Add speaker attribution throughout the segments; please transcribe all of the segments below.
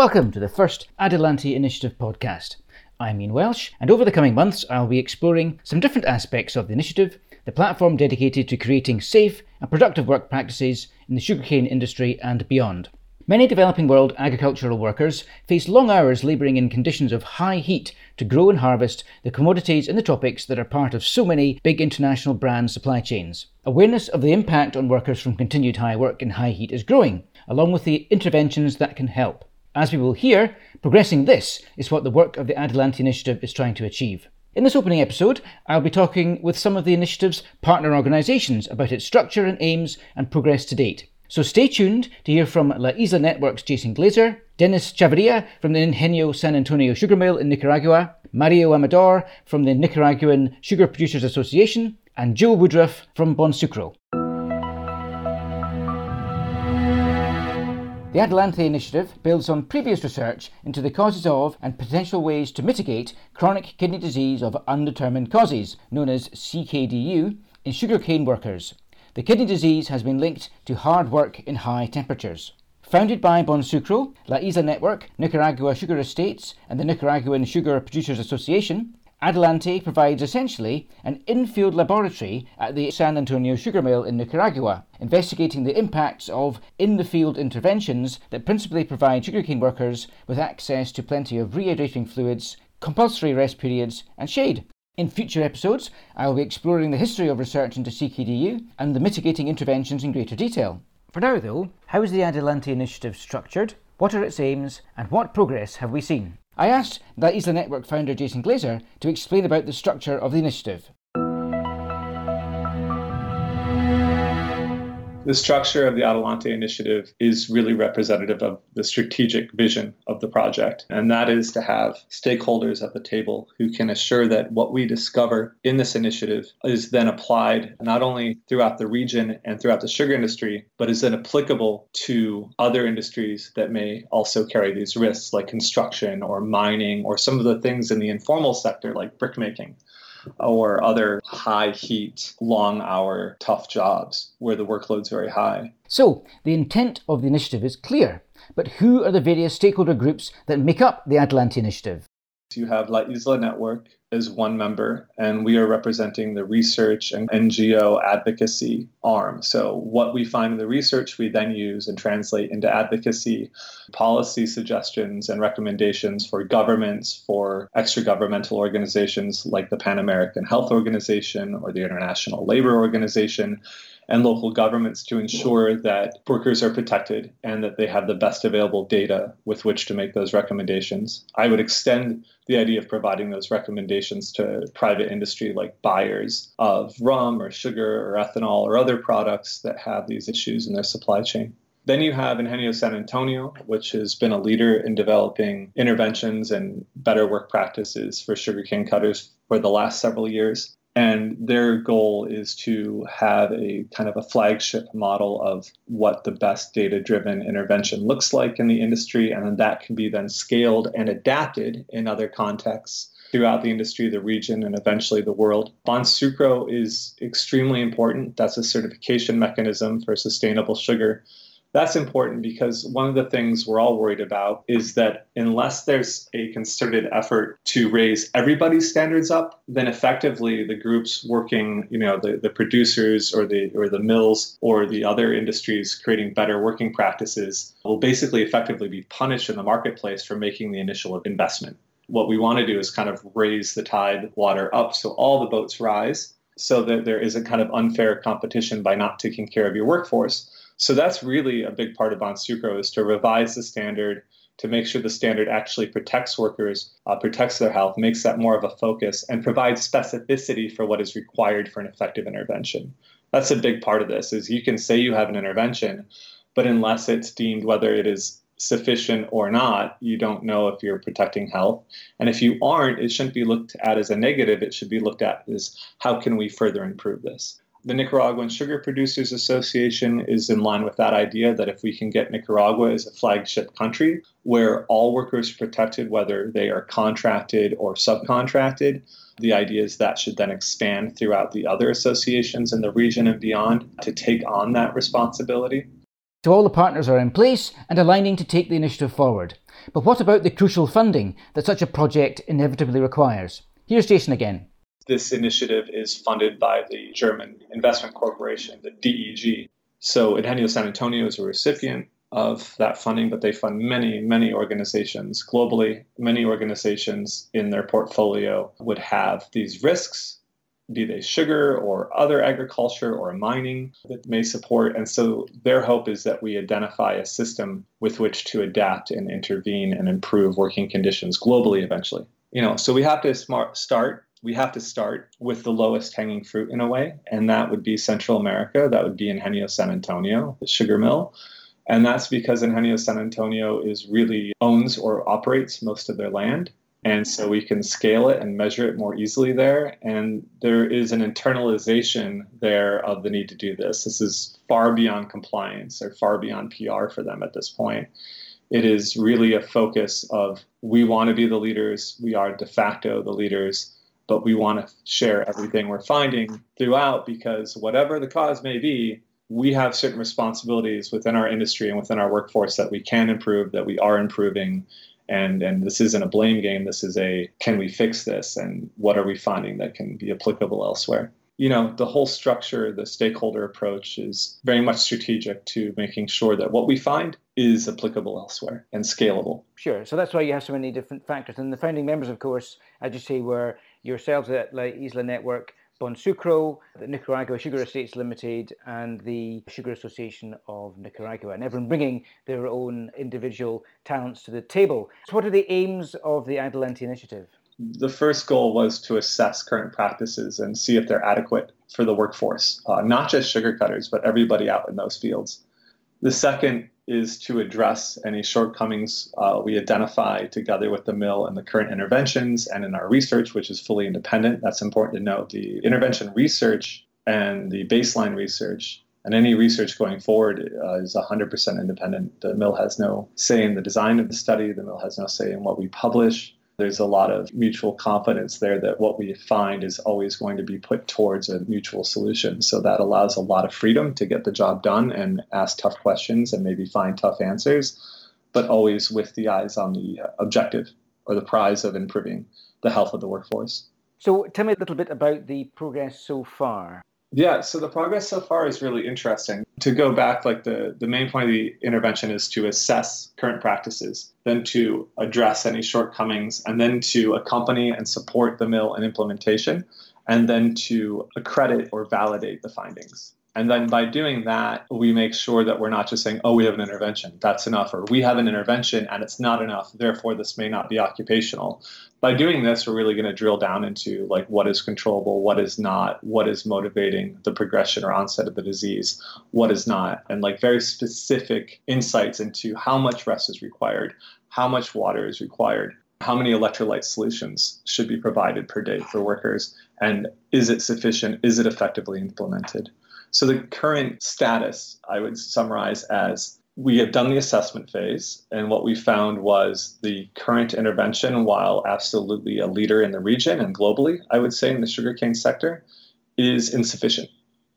Speaker 1: Welcome to the first Adelante Initiative podcast. I'm Ian Welsh, and over the coming months, I'll be exploring some different aspects of the initiative, the platform dedicated to creating safe and productive work practices in the sugarcane industry and beyond. Many developing world agricultural workers face long hours labouring in conditions of high heat to grow and harvest the commodities and the topics that are part of so many big international brand supply chains. Awareness of the impact on workers from continued high work in high heat is growing, along with the interventions that can help. As we will hear, progressing this is what the work of the Adelante Initiative is trying to achieve. In this opening episode, I'll be talking with some of the initiative's partner organisations about its structure and aims and progress to date. So stay tuned to hear from La Isla Network's Jason Glaser, Dennis Chavarria from the Ingenio San Antonio Sugar Mill in Nicaragua, Mario Amador from the Nicaraguan Sugar Producers Association, and Joe Woodruff from Bonsucro. The Adelante initiative builds on previous research into the causes of and potential ways to mitigate chronic kidney disease of undetermined causes, known as CKDU, in sugarcane workers. The kidney disease has been linked to hard work in high temperatures. Founded by Bonsucro, La Isla Network, Nicaragua Sugar Estates, and the Nicaraguan Sugar Producers Association, Adelante provides essentially an in-field laboratory at the San Antonio Sugar Mill in Nicaragua, investigating the impacts of in-the-field interventions that principally provide sugarcane workers with access to plenty of rehydrating fluids, compulsory rest periods, and shade. In future episodes, I will be exploring the history of research into CKDU and the mitigating interventions in greater detail. For now, though, how is the Adelante initiative structured? What are its aims? And what progress have we seen? I asked La Isla Network founder Jason Glaser to explain about the structure of the initiative.
Speaker 2: The structure of the Adelante initiative is really representative of the strategic vision of the project, and that is to have stakeholders at the table who can assure that what we discover in this initiative is then applied not only throughout the region and throughout the sugar industry, but is then applicable to other industries that may also carry these risks, like construction or mining or some of the things in the informal sector, like brickmaking or other high heat, long hour, tough jobs where the workload's very high.
Speaker 1: So, the intent of the initiative is clear, but who are the various stakeholder groups that make up the Adelante initiative?
Speaker 2: You have La Isla Network as one member, and we are representing the research and NGO advocacy arm. So, what we find in the research, we then use and translate into advocacy, policy suggestions, and recommendations for governments, for extra governmental organizations like the Pan American Health Organization or the International Labor Organization and local governments to ensure that workers are protected and that they have the best available data with which to make those recommendations. I would extend the idea of providing those recommendations to private industry like buyers of rum or sugar or ethanol or other products that have these issues in their supply chain. Then you have Ingenio San Antonio, which has been a leader in developing interventions and better work practices for sugarcane cutters for the last several years. And their goal is to have a kind of a flagship model of what the best data driven intervention looks like in the industry. And then that can be then scaled and adapted in other contexts throughout the industry, the region, and eventually the world. Bonsucro is extremely important. That's a certification mechanism for sustainable sugar that's important because one of the things we're all worried about is that unless there's a concerted effort to raise everybody's standards up, then effectively the groups working, you know, the, the producers or the or the mills or the other industries creating better working practices will basically effectively be punished in the marketplace for making the initial investment. What we want to do is kind of raise the tide water up so all the boats rise so that there isn't kind of unfair competition by not taking care of your workforce so that's really a big part of Bonsucro is to revise the standard to make sure the standard actually protects workers, uh, protects their health, makes that more of a focus, and provides specificity for what is required for an effective intervention. That's a big part of this. Is you can say you have an intervention, but unless it's deemed whether it is sufficient or not, you don't know if you're protecting health. And if you aren't, it shouldn't be looked at as a negative. It should be looked at as how can we further improve this. The Nicaraguan Sugar Producers Association is in line with that idea that if we can get Nicaragua as a flagship country where all workers are protected, whether they are contracted or subcontracted, the idea is that should then expand throughout the other associations in the region and beyond to take on that responsibility.
Speaker 1: So all the partners are in place and aligning to take the initiative forward. But what about the crucial funding that such a project inevitably requires? Here's Jason again.
Speaker 2: This initiative is funded by the German Investment Corporation, the DEG. So Ingenio San Antonio is a recipient of that funding, but they fund many, many organizations globally. Many organizations in their portfolio would have these risks, be they sugar or other agriculture or mining that may support. And so their hope is that we identify a system with which to adapt and intervene and improve working conditions globally eventually. You know, so we have to smart start we have to start with the lowest hanging fruit in a way, and that would be Central America. That would be Ingenio San Antonio, the sugar mill. And that's because Ingenio San Antonio is really owns or operates most of their land. And so we can scale it and measure it more easily there. And there is an internalization there of the need to do this. This is far beyond compliance or far beyond PR for them at this point. It is really a focus of we want to be the leaders, we are de facto the leaders, but we want to share everything we're finding throughout because whatever the cause may be, we have certain responsibilities within our industry and within our workforce that we can improve, that we are improving. And, and this isn't a blame game. This is a can we fix this? And what are we finding that can be applicable elsewhere? You know, the whole structure, the stakeholder approach is very much strategic to making sure that what we find is applicable elsewhere and scalable.
Speaker 1: Sure. So that's why you have so many different factors. And the founding members, of course, as you say, were yourselves at La Isla Network, Bonsucro, the Nicaragua Sugar Estates Limited, and the Sugar Association of Nicaragua, and everyone bringing their own individual talents to the table. So, what are the aims of the Adelante initiative?
Speaker 2: The first goal was to assess current practices and see if they're adequate for the workforce, uh, not just sugar cutters, but everybody out in those fields. The second is to address any shortcomings uh, we identify together with the mill and the current interventions and in our research, which is fully independent. That's important to note. The intervention research and the baseline research and any research going forward uh, is 100% independent. The mill has no say in the design of the study, the mill has no say in what we publish there's a lot of mutual confidence there that what we find is always going to be put towards a mutual solution. So that allows a lot of freedom to get the job done and ask tough questions and maybe find tough answers, but always with the eyes on the uh, objective or the prize of improving the health of the workforce.
Speaker 1: So tell me a little bit about the progress so far.
Speaker 2: Yeah, so the progress so far is really interesting. To go back, like the, the main point of the intervention is to assess current practices, then to address any shortcomings, and then to accompany and support the mill in implementation, and then to accredit or validate the findings. And then by doing that, we make sure that we're not just saying, oh, we have an intervention, that's enough, or we have an intervention and it's not enough, therefore this may not be occupational. By doing this, we're really going to drill down into like what is controllable, what is not, what is motivating the progression or onset of the disease, what is not, and like very specific insights into how much rest is required, how much water is required, how many electrolyte solutions should be provided per day for workers, and is it sufficient? Is it effectively implemented? So the current status I would summarize as we have done the assessment phase, and what we found was the current intervention, while absolutely a leader in the region and globally, I would say in the sugarcane sector, is insufficient.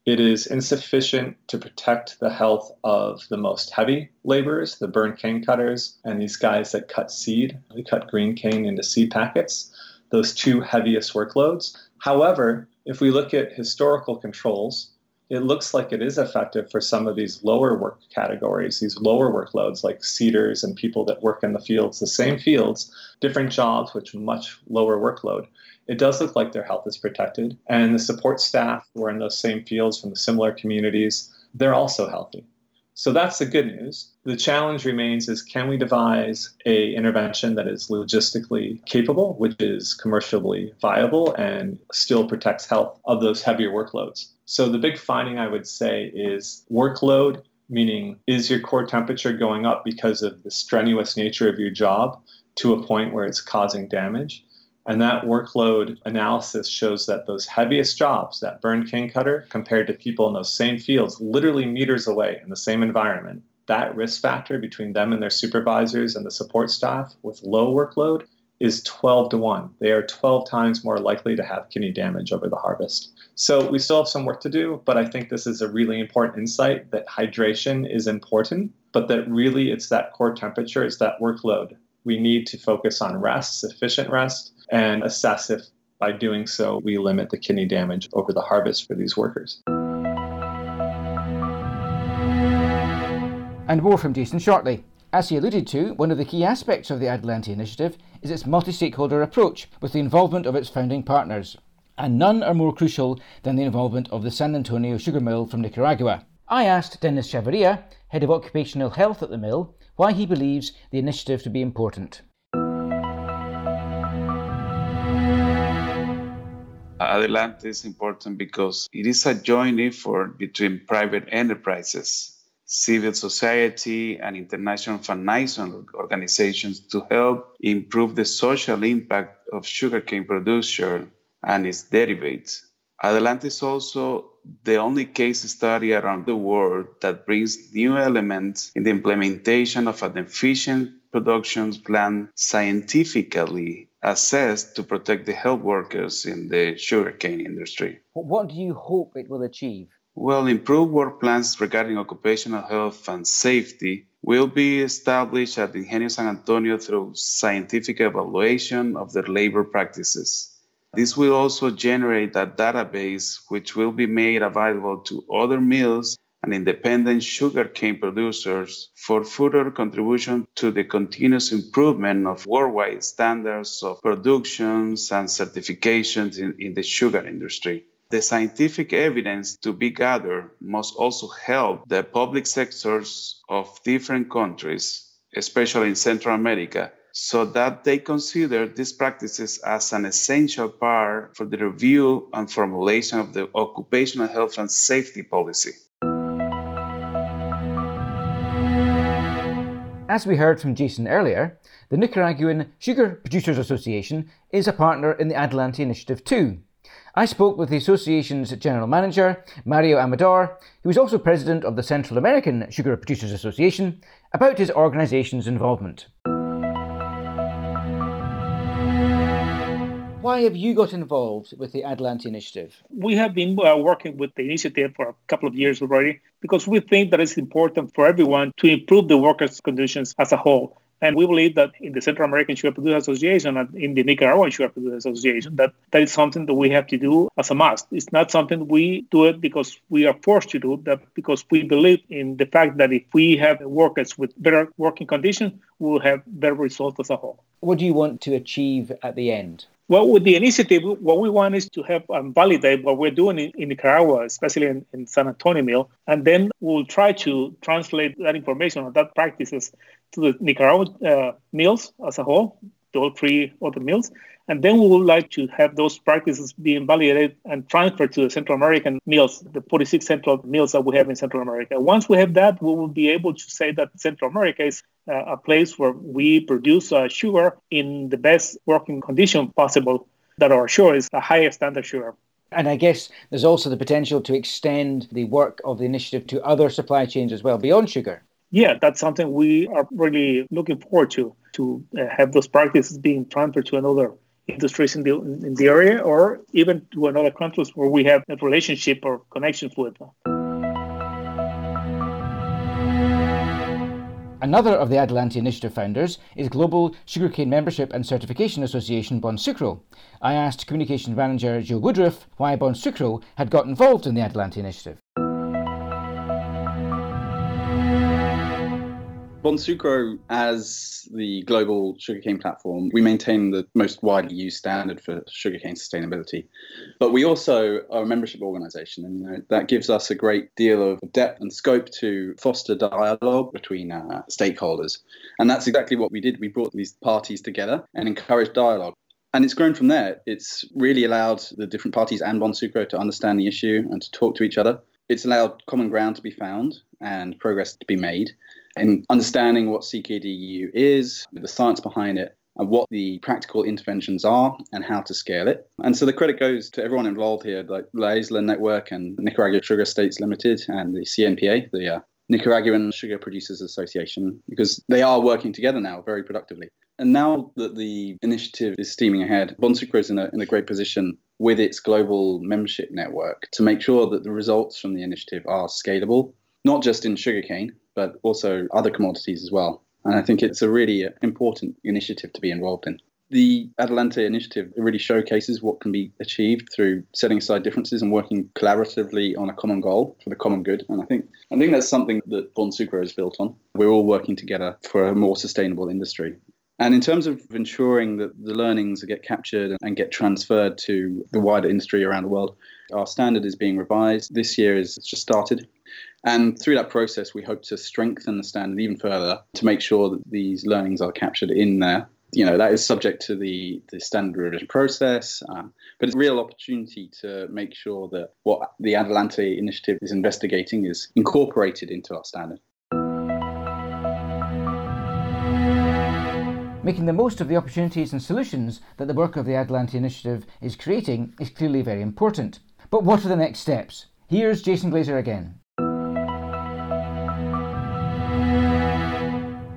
Speaker 2: It is insufficient to protect the health of the most heavy laborers, the burn cane cutters, and these guys that cut seed. They cut green cane into seed packets, those two heaviest workloads. However, if we look at historical controls, it looks like it is effective for some of these lower work categories, these lower workloads like seeders and people that work in the fields, the same fields, different jobs, which much lower workload. It does look like their health is protected. And the support staff who are in those same fields from the similar communities, they're also healthy. So that's the good news. The challenge remains is can we devise a intervention that is logistically capable, which is commercially viable and still protects health of those heavier workloads. So the big finding I would say is workload, meaning is your core temperature going up because of the strenuous nature of your job to a point where it's causing damage? And that workload analysis shows that those heaviest jobs, that burn cane cutter, compared to people in those same fields, literally meters away in the same environment, that risk factor between them and their supervisors and the support staff with low workload is 12 to 1. They are 12 times more likely to have kidney damage over the harvest. So we still have some work to do, but I think this is a really important insight that hydration is important, but that really it's that core temperature, it's that workload. We need to focus on rest, sufficient rest, and assess if by doing so we limit the kidney damage over the harvest for these workers.
Speaker 1: And more from Jason shortly. As he alluded to, one of the key aspects of the Adelante initiative is its multi stakeholder approach with the involvement of its founding partners. And none are more crucial than the involvement of the San Antonio Sugar Mill from Nicaragua. I asked Dennis Chavarria, head of occupational health at the mill, why he believes the initiative to be important.
Speaker 3: Adelante is important because it is a joint effort between private enterprises civil society, and international financial organizations to help improve the social impact of sugarcane production and its derivatives. Adelante is also the only case study around the world that brings new elements in the implementation of an efficient production plan scientifically assessed to protect the health workers in the sugarcane industry.
Speaker 1: What do you hope it will achieve?
Speaker 3: Well, improved work plans regarding occupational health and safety will be established at Ingenio San Antonio through scientific evaluation of their labor practices. This will also generate a database which will be made available to other mills and independent sugarcane producers for further contribution to the continuous improvement of worldwide standards of productions and certifications in, in the sugar industry. The scientific evidence to be gathered must also help the public sectors of different countries, especially in Central America, so that they consider these practices as an essential part for the review and formulation of the occupational health and safety policy.
Speaker 1: As we heard from Jason earlier, the Nicaraguan Sugar Producers Association is a partner in the Adelante Initiative too. I spoke with the association's general manager, Mario Amador, who is also president of the Central American Sugar Producers Association, about his organization's involvement. Why have you got involved with the Adelante initiative?
Speaker 4: We have been uh, working with the initiative for a couple of years already because we think that it's important for everyone to improve the workers' conditions as a whole. And we believe that in the Central American Sugar Producers Association and in the Nicaraguan Sugar Producers Association, that that is something that we have to do as a must. It's not something we do it because we are forced to do that because we believe in the fact that if we have workers with better working conditions, we will have better results as a whole.
Speaker 1: What do you want to achieve at the end?
Speaker 4: Well, with the initiative, what we want is to help validate what we're doing in, in Nicaragua, especially in, in, San Antonio Mill, and then we'll try to translate that information or that practices to the Nicaraguan uh, mills as a whole, all three other mills. And then we would like to have those practices being validated and transferred to the Central American mills, the 46 central mills that we have in Central America. Once we have that, we will be able to say that Central America is uh, a place where we produce uh, sugar in the best working condition possible that our sugar is a higher standard sugar.
Speaker 1: And I guess there's also the potential to extend the work of the initiative to other supply chains as well beyond sugar
Speaker 4: yeah, that's something we are really looking forward to to uh, have those practices being transferred to another industries in the in the area or even to another countries where we have a relationship or connections with.
Speaker 1: Another of the Adelante Initiative founders is Global Sugarcane Membership and Certification Association Bonsucro. I asked Communications Manager Joe Woodruff why Bonsucro had got involved in the Adelante Initiative.
Speaker 5: Bonsucro, as the global sugarcane platform, we maintain the most widely used standard for sugarcane sustainability. But we also are a membership organization, and that gives us a great deal of depth and scope to foster dialogue between uh, stakeholders. And that's exactly what we did. We brought these parties together and encouraged dialogue. And it's grown from there. It's really allowed the different parties and Bonsucro to understand the issue and to talk to each other. It's allowed common ground to be found and progress to be made in understanding what CKDU is, the science behind it, and what the practical interventions are and how to scale it. And so the credit goes to everyone involved here, like La Isla Network and Nicaragua Sugar Estates Limited and the CNPA, the uh, Nicaraguan Sugar Producers Association, because they are working together now very productively. And now that the initiative is steaming ahead, Bonsucro is in a, in a great position with its global membership network to make sure that the results from the initiative are scalable, not just in sugarcane, but also other commodities as well. And I think it's a really important initiative to be involved in the Adelante initiative really showcases what can be achieved through setting aside differences and working collaboratively on a common goal for the common good. And I think I think that's something that Bonsucro is built on. We're all working together for a more sustainable industry. And in terms of ensuring that the learnings get captured and get transferred to the wider industry around the world, our standard is being revised. This year is just started. And through that process, we hope to strengthen the standard even further to make sure that these learnings are captured in there you know that is subject to the the standard revision process, um, but it's a real opportunity to make sure that what the Adelante initiative is investigating is incorporated into our standard.
Speaker 1: Making the most of the opportunities and solutions that the work of the Adelante initiative is creating is clearly very important. But what are the next steps? Here's Jason Glaser again.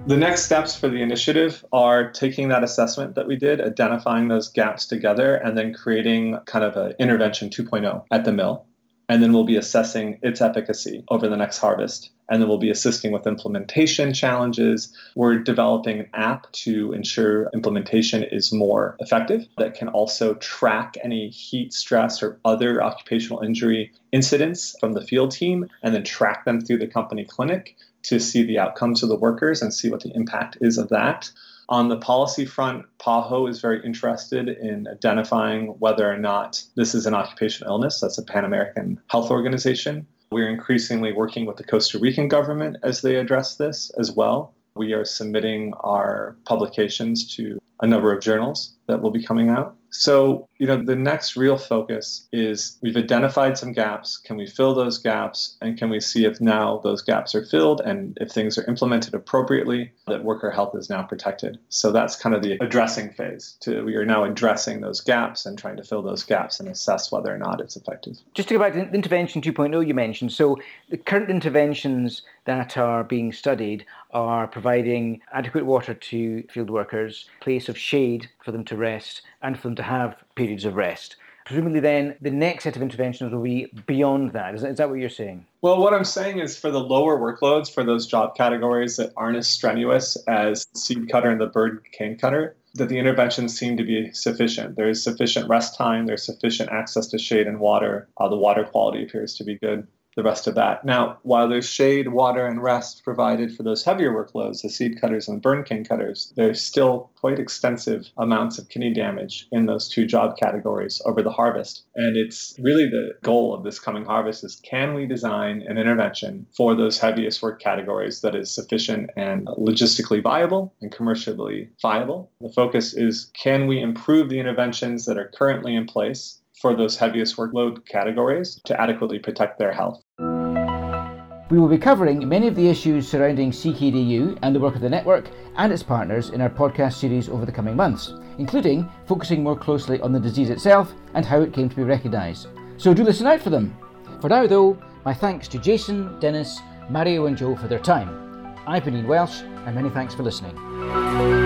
Speaker 2: The next steps for the initiative are taking that assessment that we did, identifying those gaps together, and then creating kind of an intervention 2.0 at the mill. And then we'll be assessing its efficacy over the next harvest. And then we'll be assisting with implementation challenges. We're developing an app to ensure implementation is more effective that can also track any heat stress or other occupational injury incidents from the field team and then track them through the company clinic to see the outcomes of the workers and see what the impact is of that. On the policy front, PAHO is very interested in identifying whether or not this is an occupational illness. That's a Pan American health organization. We're increasingly working with the Costa Rican government as they address this as well. We are submitting our publications to a number of journals that will be coming out. So, you know, the next real focus is we've identified some gaps. Can we fill those gaps? And can we see if now those gaps are filled and if things are implemented appropriately, that worker health is now protected? So that's kind of the addressing phase. To, we are now addressing those gaps and trying to fill those gaps and assess whether or not it's effective.
Speaker 1: Just to go back to intervention 2.0 you mentioned. So the current interventions that are being studied are providing adequate water to field workers, place of shade for them to rest, and for them to have periods of rest. Presumably, then the next set of interventions will be beyond that. Is that, is that what you're saying?
Speaker 2: Well, what I'm saying is for the lower workloads, for those job categories that aren't as strenuous as seed cutter and the burn cane cutter, that the interventions seem to be sufficient. There is sufficient rest time, there's sufficient access to shade and water. Uh, the water quality appears to be good the rest of that. Now, while there's shade, water, and rest provided for those heavier workloads, the seed cutters and burn cane cutters, there's still quite extensive amounts of kidney damage in those two job categories over the harvest. And it's really the goal of this coming harvest is can we design an intervention for those heaviest work categories that is sufficient and logistically viable and commercially viable? The focus is can we improve the interventions that are currently in place for those heaviest workload categories to adequately protect their health.
Speaker 1: We will be covering many of the issues surrounding CKDU and the work of the network and its partners in our podcast series over the coming months, including focusing more closely on the disease itself and how it came to be recognised. So do listen out for them. For now, though, my thanks to Jason, Dennis, Mario, and Joe for their time. I've been Ian Welsh, and many thanks for listening.